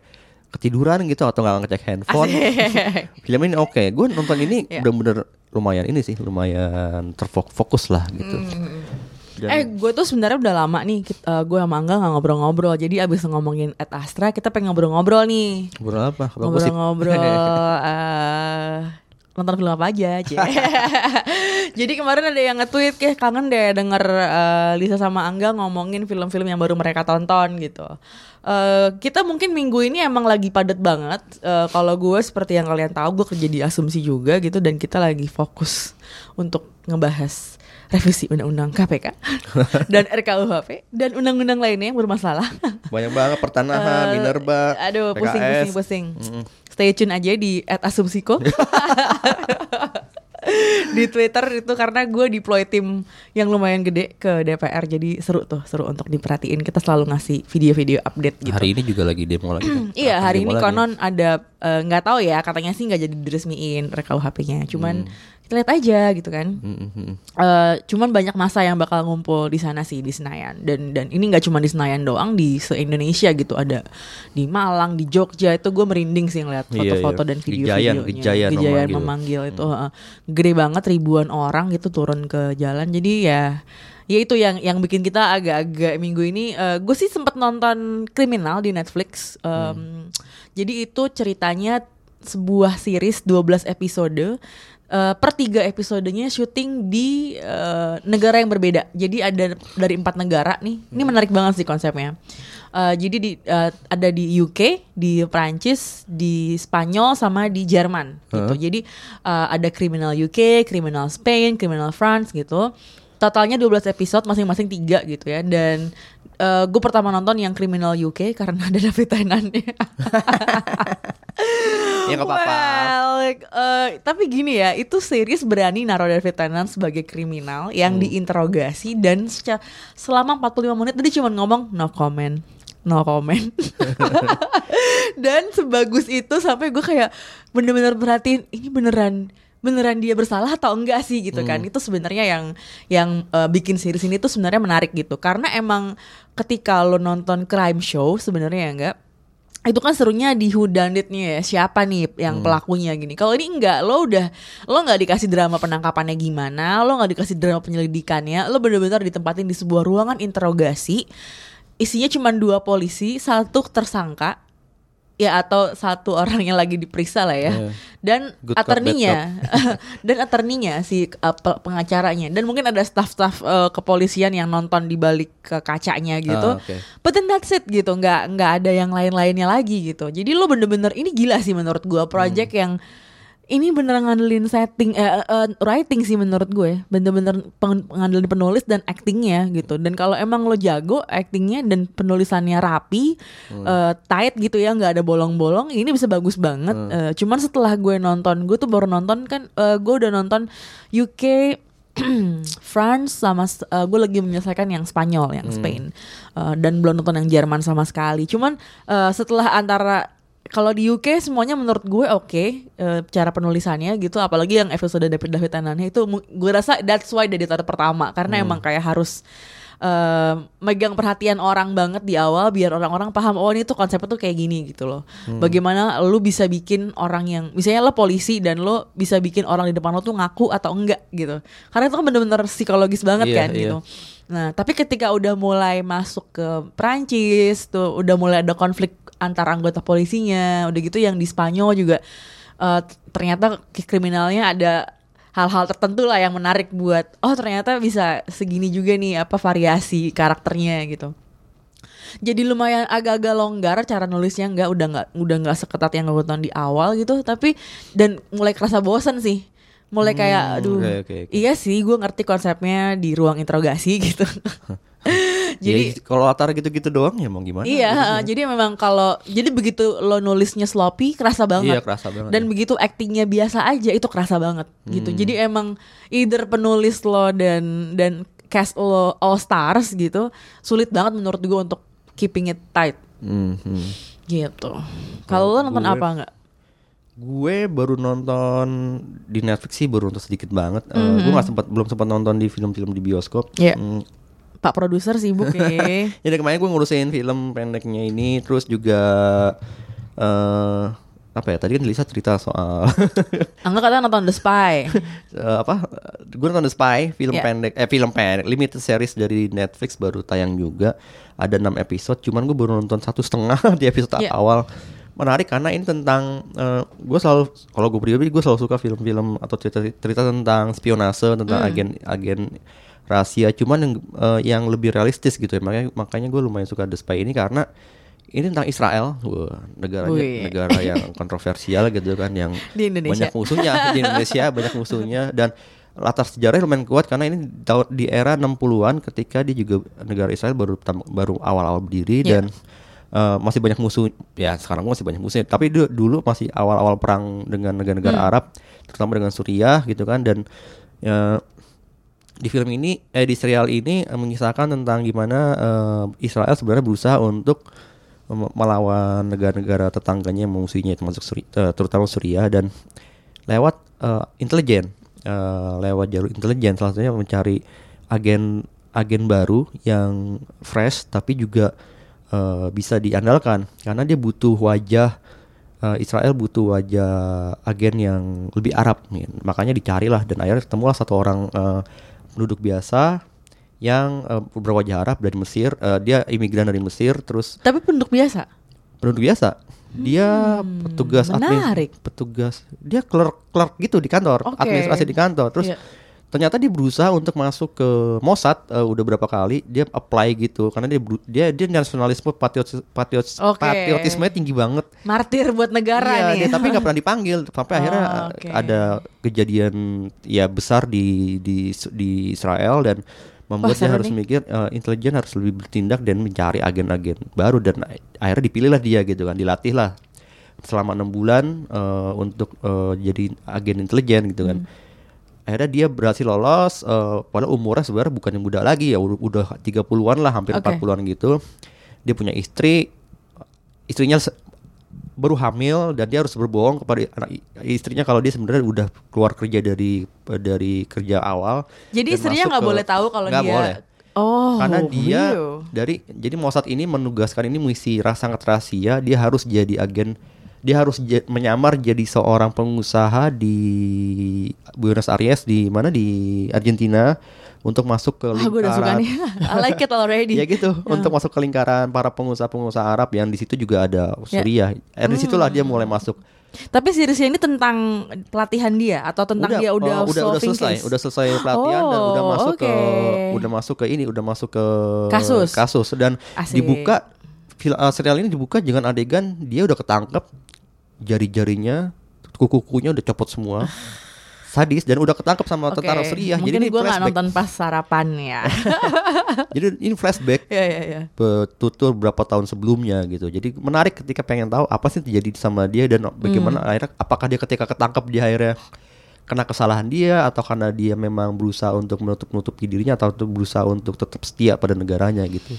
ketiduran gitu atau nggak ngecek handphone. Film ini oke. Gue nonton ini Iya. bener-bener lumayan ini sih, lumayan terfokus lah gitu. Dan- Eh gue tuh sebenarnya udah lama nih kit- eh, Gue sama Angga gak ngobrol-ngobrol Jadi abis ngomongin At Astra Kita pengen ngobrol-ngobrol nih Ngobrol apa? Ngobrol-ngobrol eh, Nonton film apa aja Cie. Jadi kemarin ada yang nge-tweet Kayak kangen deh denger eh, Lisa sama Angga ngomongin film-film yang baru mereka tonton gitu Eh, Kita mungkin minggu ini emang lagi padat banget Eh, Kalau gue seperti yang kalian tahu Gue kerja di asumsi juga gitu Dan kita lagi fokus Untuk ngebahas revisi undang-undang KPK dan RKUHP dan undang-undang lainnya yang bermasalah. Banyak banget pertanahan, Eh, Minerba, Aduh, pusing, PKS. pusing, pusing. Stay tune aja di @asumsiko. di Twitter itu karena gue deploy tim yang lumayan gede ke DPR jadi seru tuh seru untuk diperhatiin kita selalu ngasih video-video update gitu. Hari ini juga lagi demo lagi. kan? Iya hari ini lagi. konon ada eh, nggak tahu ya katanya sih nggak jadi diresmiin RKUHP-nya cuman kita lihat aja gitu kan. Mm, mm, mm. Eh, cuman banyak masa yang bakal ngumpul di sana sih di Senayan dan dan ini nggak cuma di Senayan doang di se Indonesia gitu ada di Malang di Jogja itu gue merinding sih ngeliat Iya, foto-foto iya. dan video Gejayan, videonya gejayan memanggil. memanggil itu heeh. gede banget ribuan orang gitu turun ke jalan jadi ya ya itu yang yang bikin kita agak-agak minggu ini gue sih sempat nonton kriminal di Netflix Em, jadi itu ceritanya sebuah series 12 episode Eh, per tiga episodenya syuting di eh, negara yang berbeda. Jadi ada dari empat negara nih. Ini menarik banget sih konsepnya. Eh, jadi di eh, ada di UK, di Prancis, di Spanyol sama di Jerman gitu. Jadi eh, ada kriminal UK, kriminal Spain, kriminal France gitu. Totalnya 12 episode masing-masing tiga gitu ya. Dan gue pertama nonton yang kriminal UK karena ada David Tennant-nya. Ya nggak apa-apa. Well, like, eh, tapi gini ya, itu series berani naruh David Tennant sebagai kriminal yang Hmm. diinterogasi dan seca- selama 45 menit dia cuma ngomong no comment, no comment. dan sebagus itu sampai gue kayak bener-bener perhatiin ini beneran beneran dia bersalah atau enggak sih gitu kan itu sebenarnya yang yang eh, bikin series ini tuh sebenarnya menarik gitu karena emang ketika lo nonton crime show sebenarnya ya enggak itu kan serunya di whodunitnya ya siapa nih yang pelakunya gini. Kalau ini enggak lo udah lo nggak dikasih drama penangkapannya gimana lo nggak dikasih drama penyelidikannya lo bener-bener ditempatin di sebuah ruangan interogasi isinya cuma dua polisi satu tersangka ya atau satu orang yang lagi diperiksa lah ya. Iya. dan attorney-nya. dan attorney-nya si uh, pe- pengacaranya. Dan mungkin ada staff-staff uh, kepolisian yang nonton di balik ke kacanya gitu. Ah, oke. but then that's it gitu. Nggak nggak ada yang lain-lainnya lagi gitu. Jadi lo bener-bener ini gila sih menurut gua. Project Hmm. yang ini bener ngandelin setting eh, eh, writing sih menurut gue. Bener-bener peng- ngandelin penulis dan actingnya gitu. Dan kalau emang lo jago actingnya dan penulisannya rapi Hmm. eh, tight gitu ya nggak ada bolong-bolong ini bisa bagus banget. Hmm. Eh, cuman setelah gue nonton gue tuh baru nonton kan eh, gue udah nonton UK France sama eh, gue lagi menyelesaikan yang Spanyol yang Spain. Eh, dan belum nonton yang Jerman sama sekali. Cuman eh, setelah antara kalau di UK semuanya menurut gue oke eh, cara penulisannya gitu. Apalagi yang episode David David Tennantnya itu gue rasa that's why dari tahun pertama. Karena emang kayak harus eh, megang perhatian orang banget di awal biar orang-orang paham oh ini tuh konsepnya tuh kayak gini gitu loh. Bagaimana lu bisa bikin orang yang misalnya lo polisi dan lo bisa bikin orang di depan lo tuh ngaku atau enggak gitu. Karena itu kan bener-bener psikologis banget Iya, kan iya. gitu Nah, tapi ketika udah mulai masuk ke Prancis, tuh udah mulai ada konflik antar anggota polisinya, udah gitu yang di Spanyol juga eh, ternyata kriminalnya ada hal-hal tertentu lah yang menarik buat oh ternyata bisa segini juga nih apa variasi karakternya gitu. Jadi lumayan agak-agak longgar cara nulisnya nggak udah nggak udah nggak seketat yang gue tonton di awal gitu tapi dan mulai kerasa bosan sih mulai kayak aduh oke, oke, oke. iya sih gue ngerti konsepnya di ruang interogasi gitu jadi Jadi kalau latar gitu-gitu doang ya mau gimana? iya jadi memang kalau jadi begitu lo nulisnya sloppy kerasa banget Iya, kerasa banget, dan ya. begitu actingnya biasa aja itu kerasa banget gitu Hmm. jadi emang either penulis lo dan dan cast lo all stars gitu sulit banget menurut gue untuk keeping it tight Hmm, hmm. gitu kalau lo nonton gue- apa nggak Gue baru nonton di Netflix sih baru nonton sedikit banget. Eh, Mhm. Gue nggak sempat belum sempat nonton di film-film di bioskop. Iya. Hmm, pak produser sibuk ya Jadi kemarin gue ngurusin film pendeknya ini, terus juga eh apa ya? Tadi kan Lisa cerita soal Angga kata nonton The Spy. eh, apa? Gue nonton The Spy, film Iya. pendek, eh film pendek, limited series dari Netflix baru tayang juga. Ada 6 episode, cuman gue baru nonton satu setengah di episode Iya. awal. Menarik karena ini tentang gue selalu kalau gue pribadi gue selalu suka film-film atau cerita cerita tentang spionase, tentang Hmm. agen agen rahasia. Cuman yang eh, yang lebih realistis gitu ya. Makanya makanya gue lumayan suka The Spy ini karena ini tentang Israel, Wah, negaranya Wih. negara yang kontroversial gitu kan, yang Di Indonesia. banyak musuhnya di Indonesia banyak musuhnya dan latar sejarahnya lumayan kuat karena ini di era 60-an ketika dia juga negara Israel baru baru awal-awal berdiri Iya. dan eh, masih banyak musuh ya sekarang masih banyak musuhnya tapi du- dulu masih awal-awal perang dengan negara-negara Hmm. Arab terutama dengan Suriah gitu kan dan ya, di film ini eh di serial ini eh, mengisahkan tentang gimana eh, Israel sebenarnya berusaha untuk melawan negara-negara tetangganya yang termasuk Suri, eh, terutama Suriah dan lewat eh, intelijen eh, lewat jalur intelijen. Salah satunya mencari agen agen baru yang fresh tapi juga eh, bisa diandalkan. Karena dia butuh wajah eh, Israel butuh wajah agen yang lebih Arab makanya dicarilah dan akhirnya ketemulah satu orang eh, penduduk biasa yang eh, berwajah Arab dari Mesir Eh, dia imigran dari Mesir terus Tapi penduduk biasa. penduduk biasa dia petugas admin- Hmm, menarik. petugas dia clerk clerk gitu di kantor Oke. administrasi di kantor terus Iya. Ternyata dia berusaha untuk masuk ke Mossad eh, udah berapa kali dia apply gitu karena dia dia dia nasionalisme patriot patriot Oke. patriotisme tinggi banget Martir buat negara Iya, nih. dia tapi nggak pernah dipanggil sampai Oh, akhirnya uh, oke. ada kejadian ya besar di di di Israel dan membuat Wah, dia harus nih. mikir uh, intelijen harus lebih bertindak dan mencari agen-agen baru dan akhirnya dipilihlah dia gitu kan dilatih lah selama enam bulan uh, untuk uh, jadi agen intelijen gitu kan. Hmm. Akhirnya dia berhasil lolos uh, padahal umurnya sebenarnya bukan yang muda lagi ya udah- udah 30-an lah hampir Oke. 40-an gitu. Dia punya istri istrinya baru hamil dan dia harus berbohong kepada anak istrinya kalau dia sebenarnya udah keluar kerja dari dari kerja awal. Jadi istrinya nggak boleh tahu kalau dia boleh. Oh, Karena dia wow. dari jadi Mossad ini menugaskan ini misi sangat rahasia, dia harus jadi agen dia harus menyamar jadi seorang pengusaha di Buenos Aires di mana di Argentina untuk masuk ke Ah, udah lingkaran nih. I like it already. ya gitu untuk masuk ke lingkaran para pengusaha-pengusaha Arab yang di situ juga ada. Suriah. Eh, di situlah dia mulai masuk. Tapi seriesnya ini tentang pelatihan dia atau tentang dia udah oh, udah, udah selesai, case? udah selesai pelatihan dan udah Oh, masuk ke oke. udah masuk ke ini, udah masuk ke Kasus. kasus dan Asik. dibuka uh, serial ini dibuka dengan adegan dia udah ketangkep jari-jarinya kuku-kukunya udah copot semua. Sadis dan udah ketangkep sama Oke, tentara Suriah. Mungkin Jadi ini gue nggak nonton pas sarapan ya. Jadi ini flashback ya ya ya. betutur berapa tahun sebelumnya gitu. Jadi menarik ketika pengen tahu apa sih terjadi sama dia dan bagaimana Hmm. akhirnya apakah dia ketika ketangkap dia akhirnya kena kesalahan dia atau karena dia memang berusaha untuk menutup-nutupi dirinya atau berusaha untuk tetap setia pada negaranya gitu.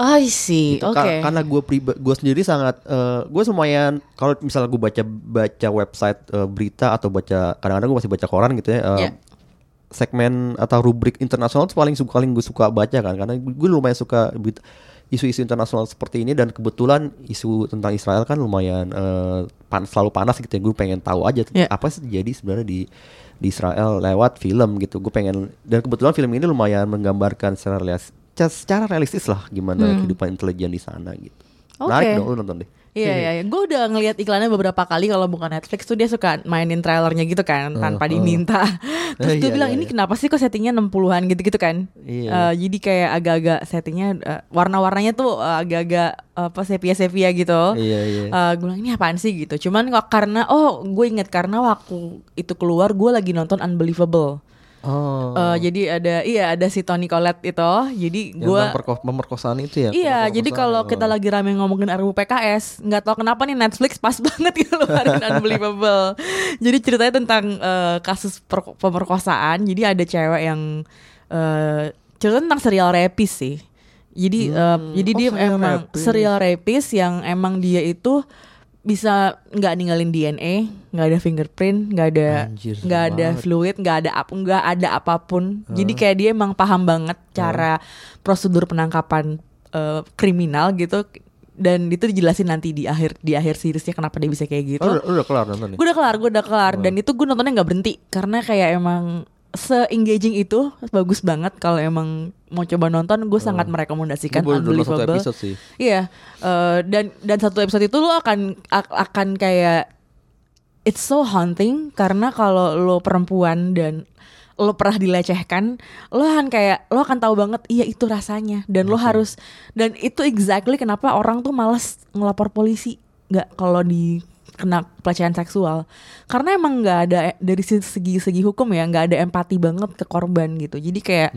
I see. Gitu. Oke. Ka- Karena gue priba, gue sendiri sangat, gue lumayan kalau misalnya gue baca baca website eh, berita atau baca kadang-kadang gue masih baca koran gitu ya. eh, Iya. Segmen atau rubrik internasional itu paling suka paling gue suka baca kan karena gue lumayan suka berita- isu-isu internasional seperti ini dan kebetulan isu tentang Israel kan lumayan eh, pan, selalu panas gitu ya gue pengen tahu aja Iya. apa sih terjadi sebenarnya di di Israel lewat film gitu gue pengen dan kebetulan film ini lumayan menggambarkan secara realistis secara realistis lah gimana kehidupan intelijen di sana gitu Hmm. Oke. menarik dong lu nonton deh Iya iya, iya. gue udah ngeliat iklannya beberapa kali kalau bukan Netflix tuh dia suka mainin trailernya gitu kan tanpa Uh, uh. diminta. Terus gue Iya, bilang iya, ini iya. kenapa sih kok settingnya 60-an gitu-gitu kan? Iya. Eh, jadi kayak agak-agak settingnya eh, warna-warnanya tuh eh, agak-agak apa sepia-sepia gitu. Iya, iya. Eh, gue bilang ini apaan sih gitu. Cuman kok karena oh gue inget karena waktu itu keluar gue lagi nonton Unbelievable. Oh Eh, jadi ada iya ada si Tony Collette itu. Jadi perko- pemerkosaan itu ya Iya, jadi kalau kita lagi rame ngomongin RUU PKS, nggak tahu kenapa nih Netflix pas banget gitu ngeluarin Unbelievable. jadi ceritanya tentang eh, kasus pemerkosaan. Jadi ada cewek yang eh cerita tentang serial rapist sih. Jadi eh, jadi oh, dia serial emang rapist. serial rapist yang emang dia itu bisa nggak ninggalin DNA, nggak ada fingerprint, nggak ada nggak ada fluid, nggak ada apa, nggak ada apa pun. Jadi kayak dia emang paham banget cara prosedur penangkapan eh, kriminal gitu. dan itu dijelasin nanti di akhir di akhir seriesnya kenapa dia bisa kayak gitu. Oh, udah, udah kelar nonton nih. Gue udah kelar, gue udah kelar dan itu gue nontonnya nggak berhenti karena kayak emang se-engaging itu bagus banget kalau emang mau coba nonton gue sangat merekomendasikan satu Unbelievable. episode sih. Iya, eh, dan dan satu episode itu lo akan ak- akan kayak it's so haunting karena kalau lo perempuan dan lo pernah dilecehkan, lo akan kayak lo akan tahu banget iya itu rasanya dan lo harus dan itu exactly kenapa orang tuh malas ngelapor polisi nggak kalau di kena pelecehan seksual. Karena emang nggak ada dari segi segi hukum ya nggak ada empati banget ke korban gitu. Jadi kayak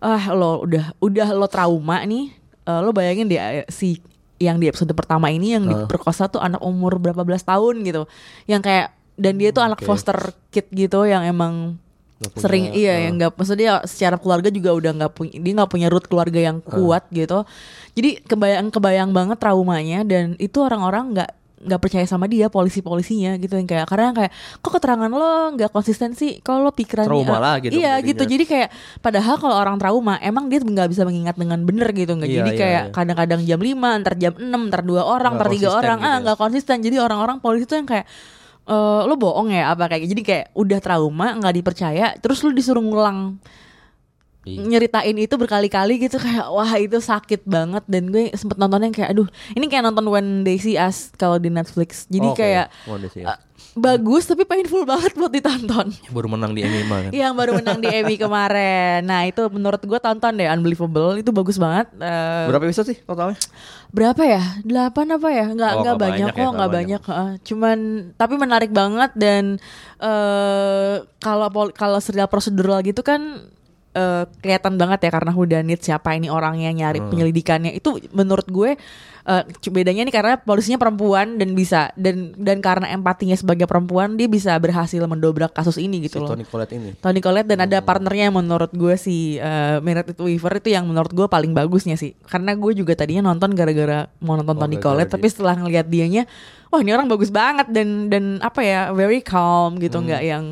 ah lo udah udah lo trauma nih eh, lo bayangin deh si yang di episode pertama ini yang diperkosa tuh anak umur berapa belas tahun gitu. Yang kayak dan dia tuh anak oke. foster kid gitu yang emang punya, sering iya eh. yang nggak maksudnya secara keluarga juga udah nggak punya dia nggak punya root keluarga yang kuat gitu. Jadi kebayang kebayang banget traumanya dan itu orang-orang nggak nggak percaya sama dia polisi-polisinya gitu yang kayak karena kayak kok keterangan lo nggak konsisten sih kalau lo pikirannya Trauma lagi dong iya jadinya. gitu jadi kayak padahal kalau orang trauma emang dia nggak bisa mengingat dengan bener gitu nggak Iya, jadi iya, kayak iya. kadang-kadang jam 5 ntar jam 6 ntar dua orang ntar tiga orang gitu ah ya. nggak konsisten jadi orang-orang polisi tuh yang kayak eh lo bohong ya apa kayak jadi kayak udah trauma nggak dipercaya terus lo disuruh ngulang. Nyeritain itu berkali-kali gitu kayak wah itu sakit banget. Dan gue sempet nontonnya yang kayak aduh ini kayak nonton When They See Us kalau di Netflix. Jadi kayak Oh, sih ya. eh, bagus tapi painful banget buat ditonton. Baru menang di MMA kan. yang baru menang di Emmy kemarin. Nah itu menurut gue tonton deh Unbelievable. Itu bagus banget Eh, Berapa episode sih totalnya? berapa ya? Delapan apa ya? Nggak Oh, nggak banyak banyak ya, kok nggak nggak banyak, heeh. cuman tapi menarik banget dan eh kalau pol- kalau serial prosedural gitu kan eh, kelihatan banget ya karena Hudanit siapa ini orangnya nyari penyelidikannya. Itu menurut gue eh, cu- bedanya nih karena polisinya perempuan dan bisa dan dan karena empatinya sebagai perempuan dia bisa berhasil mendobrak kasus ini Si gitu loh. Tony Collette ini. Tony Collette dan ada partnernya yang menurut gue si uh, Meredith Weaver itu yang menurut gue paling bagusnya sih. Karena gue juga tadinya nonton gara-gara mau nonton Oh, Tony Collette tapi setelah ngelihat dianya wah ini orang bagus banget dan dan apa ya very calm gitu Hmm. nggak yang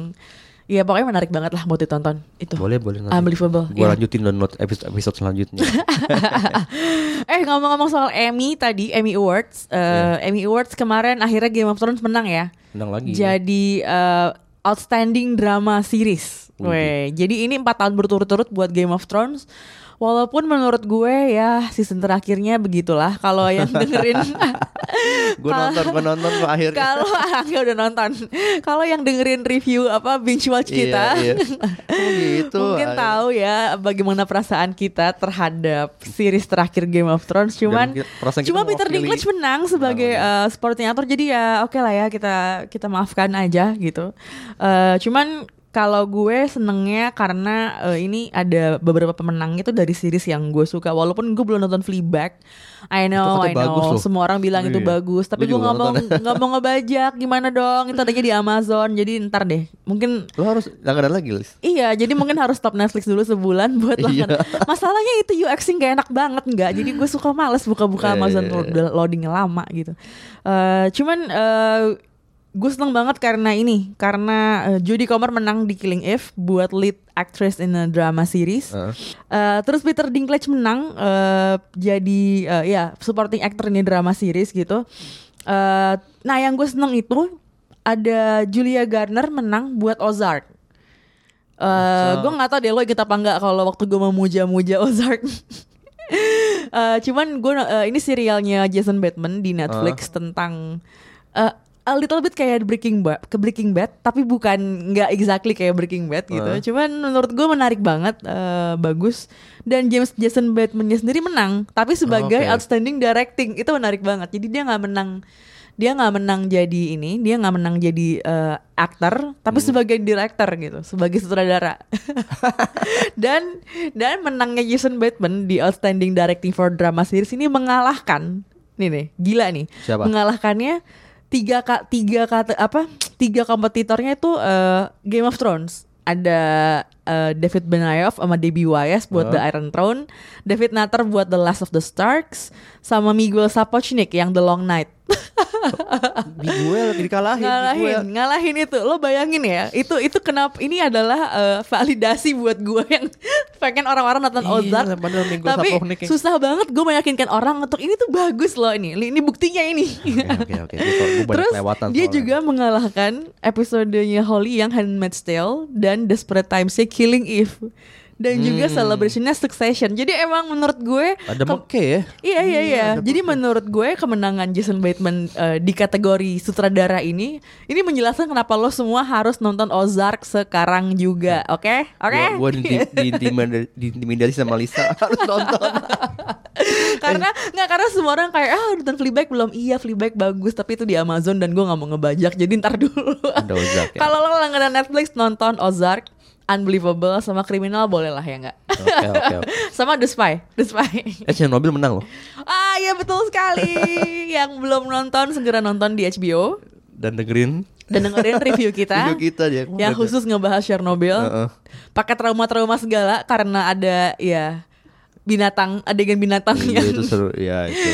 ya pokoknya menarik banget lah buat ditonton itu Boleh, boleh nanti. Unbelievable Gue iya. lanjutin download episode episode selanjutnya. eh ngomong-ngomong soal Emmy tadi Emmy Awards uh, Iya. Emmy Awards kemarin akhirnya Game of Thrones menang ya Menang lagi. Jadi uh, outstanding drama series. Weh, jadi ini empat tahun berturut-turut buat Game of Thrones. Walaupun menurut gue ya season terakhirnya begitulah. Kalau yang dengerin, gue nonton, gue nonton akhirnya. kalau Angga udah nonton, kalau yang dengerin review apa binge watch Iya, kita, iya. Oh gitu. mungkin Ah, tahu ya bagaimana perasaan kita terhadap series terakhir Game of Thrones. Cuman, cuma Peter Dinklage menang sebagai uh, supporting actor, jadi ya oke lah ya kita kita maafkan aja gitu. Uh, cuman kalau gue senengnya karena uh, ini ada beberapa pemenang itu dari series yang gue suka walaupun gue belum nonton Fleabag. I know, I know. loh. Semua orang bilang itu Iya. bagus, tapi Gue nggak mau nggak mau ngebajak gimana dong? Itu adanya di Amazon, jadi ntar deh. Mungkin Lo harus langganan lagi, Lis. Iya, jadi mungkin harus stop Netflix dulu sebulan buat Iya. langganan. Masalahnya itu UX-nya gak enak banget nggak. Jadi gue suka males buka-buka Iya, Amazon iya, iya. lo- loadingnya lama gitu. Eh, cuman eh, gue seneng banget karena ini, karena eh, Jodie Comer menang di Killing Eve buat lead actress in a drama series. Heeh. Eh, terus Peter Dinklage menang eh, jadi eh, ya supporting actor ini drama series gitu. Eh, nah yang gue seneng itu ada Julia Garner menang buat Ozark. Eh, gue nggak tahu deh lo ikut apa nggak kalau waktu gue memuja-muja Ozark. Eh, cuman gue eh, ini serialnya Jason Bateman di Netflix tentang eh, a little bit kayak Breaking Bad, ke Breaking Bad, tapi bukan nggak exactly kayak Breaking Bad gitu. Uh. Cuman menurut gue menarik banget, eh, bagus. Dan James Jason Bateman sendiri menang, tapi sebagai Oke. outstanding directing itu menarik banget. Jadi dia nggak menang, dia nggak menang jadi ini, dia nggak menang jadi eh, aktor, tapi sebagai director gitu, sebagai sutradara. dan dan menangnya Jason Bateman di outstanding directing for drama series ini mengalahkan, nih nih, gila nih, Siapa? mengalahkannya tiga ka, tiga kata apa tiga kompetitornya itu eh, Game of Thrones. Ada eh, David Benayoff sama Debbie Wise buat Huh? The Iron Throne. David Nutter buat The Last of the Starks. Sama Miguel Sapochnik yang The Long Night Miguel dikalahin. ngalahin Miguel. ngalahin itu lo bayangin ya itu itu kenapa ini adalah eh, validasi buat gue yang pengen orang-orang nonton Iya, Ozark Miguel tapi susah banget gue meyakinkan orang untuk ini tuh bagus loh ini ini buktinya ini. Gua- gua banyak Terus dia soalnya. juga mengalahkan episodenya Holly yang Handmaid's Tale dan Desperate Times Killing Eve dan juga Hmm. celebrationnya Succession. Jadi emang menurut gue ada ke- Meke ya. Iya iya iya. ada Jadi menurut gue kemenangan Jason Bateman eh, di kategori sutradara ini ini menjelaskan kenapa lo semua harus nonton Ozark sekarang juga. Oke? Oke? Gua diinti- diintimidasi, sama Lisa harus nonton. karena nggak karena semua orang kayak ah nonton Fleabag belum iya Fleabag bagus tapi itu di Amazon dan gue nggak mau ngebajak jadi ntar dulu ya. kalau lo langganan Netflix nonton Ozark Unbelievable sama kriminal boleh lah ya nggak Oke oke oke. sama The Spy The Spy Eh Chernobyl menang loh. ah ya betul sekali yang belum nonton segera nonton di HBO Dan dengerin dan dengerin review kita video kita dia. yang khusus ngebahas Chernobyl Heeh. pakai trauma-trauma segala karena ada ya binatang adegan binatang Iya yang itu seru. Ya itu.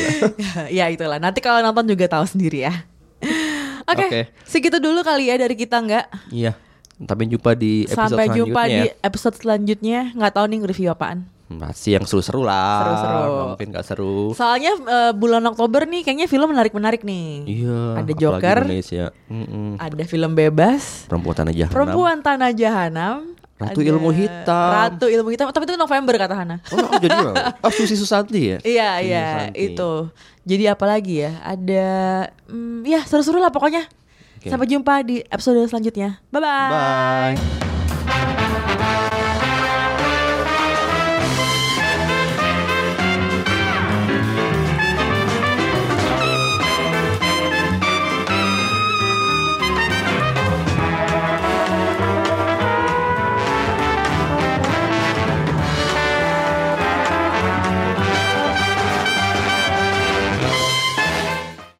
ya itulah. Nanti kalau nonton juga tahu sendiri ya. Oke, Oke. segitu dulu kali ya dari kita nggak. Iya. Sampai jumpa di episode Sampai jumpa selanjutnya. di episode selanjutnya. Nggak tahu nih review apaan. Masih yang seru-seru lah. Seru-seru. Mungkin gak seru. Soalnya eh, bulan Oktober nih kayaknya film menarik-menarik nih. Iya. Ada Joker. Indonesia. Mm-mm. Ada film bebas. Perempuan tanah jahanam. Perempuan Tanah Jahanam. Ratu ada Ilmu Hitam. Ratu Ilmu Hitam. Tapi itu November kata Hana. Oh, oh, jadi oh Susi Susanti ya? Iya iya itu. Jadi apa lagi ya? Ada hmm, ya seru-seru lah pokoknya. Oke. Sampai jumpa di episode selanjutnya. Bye bye. Bye.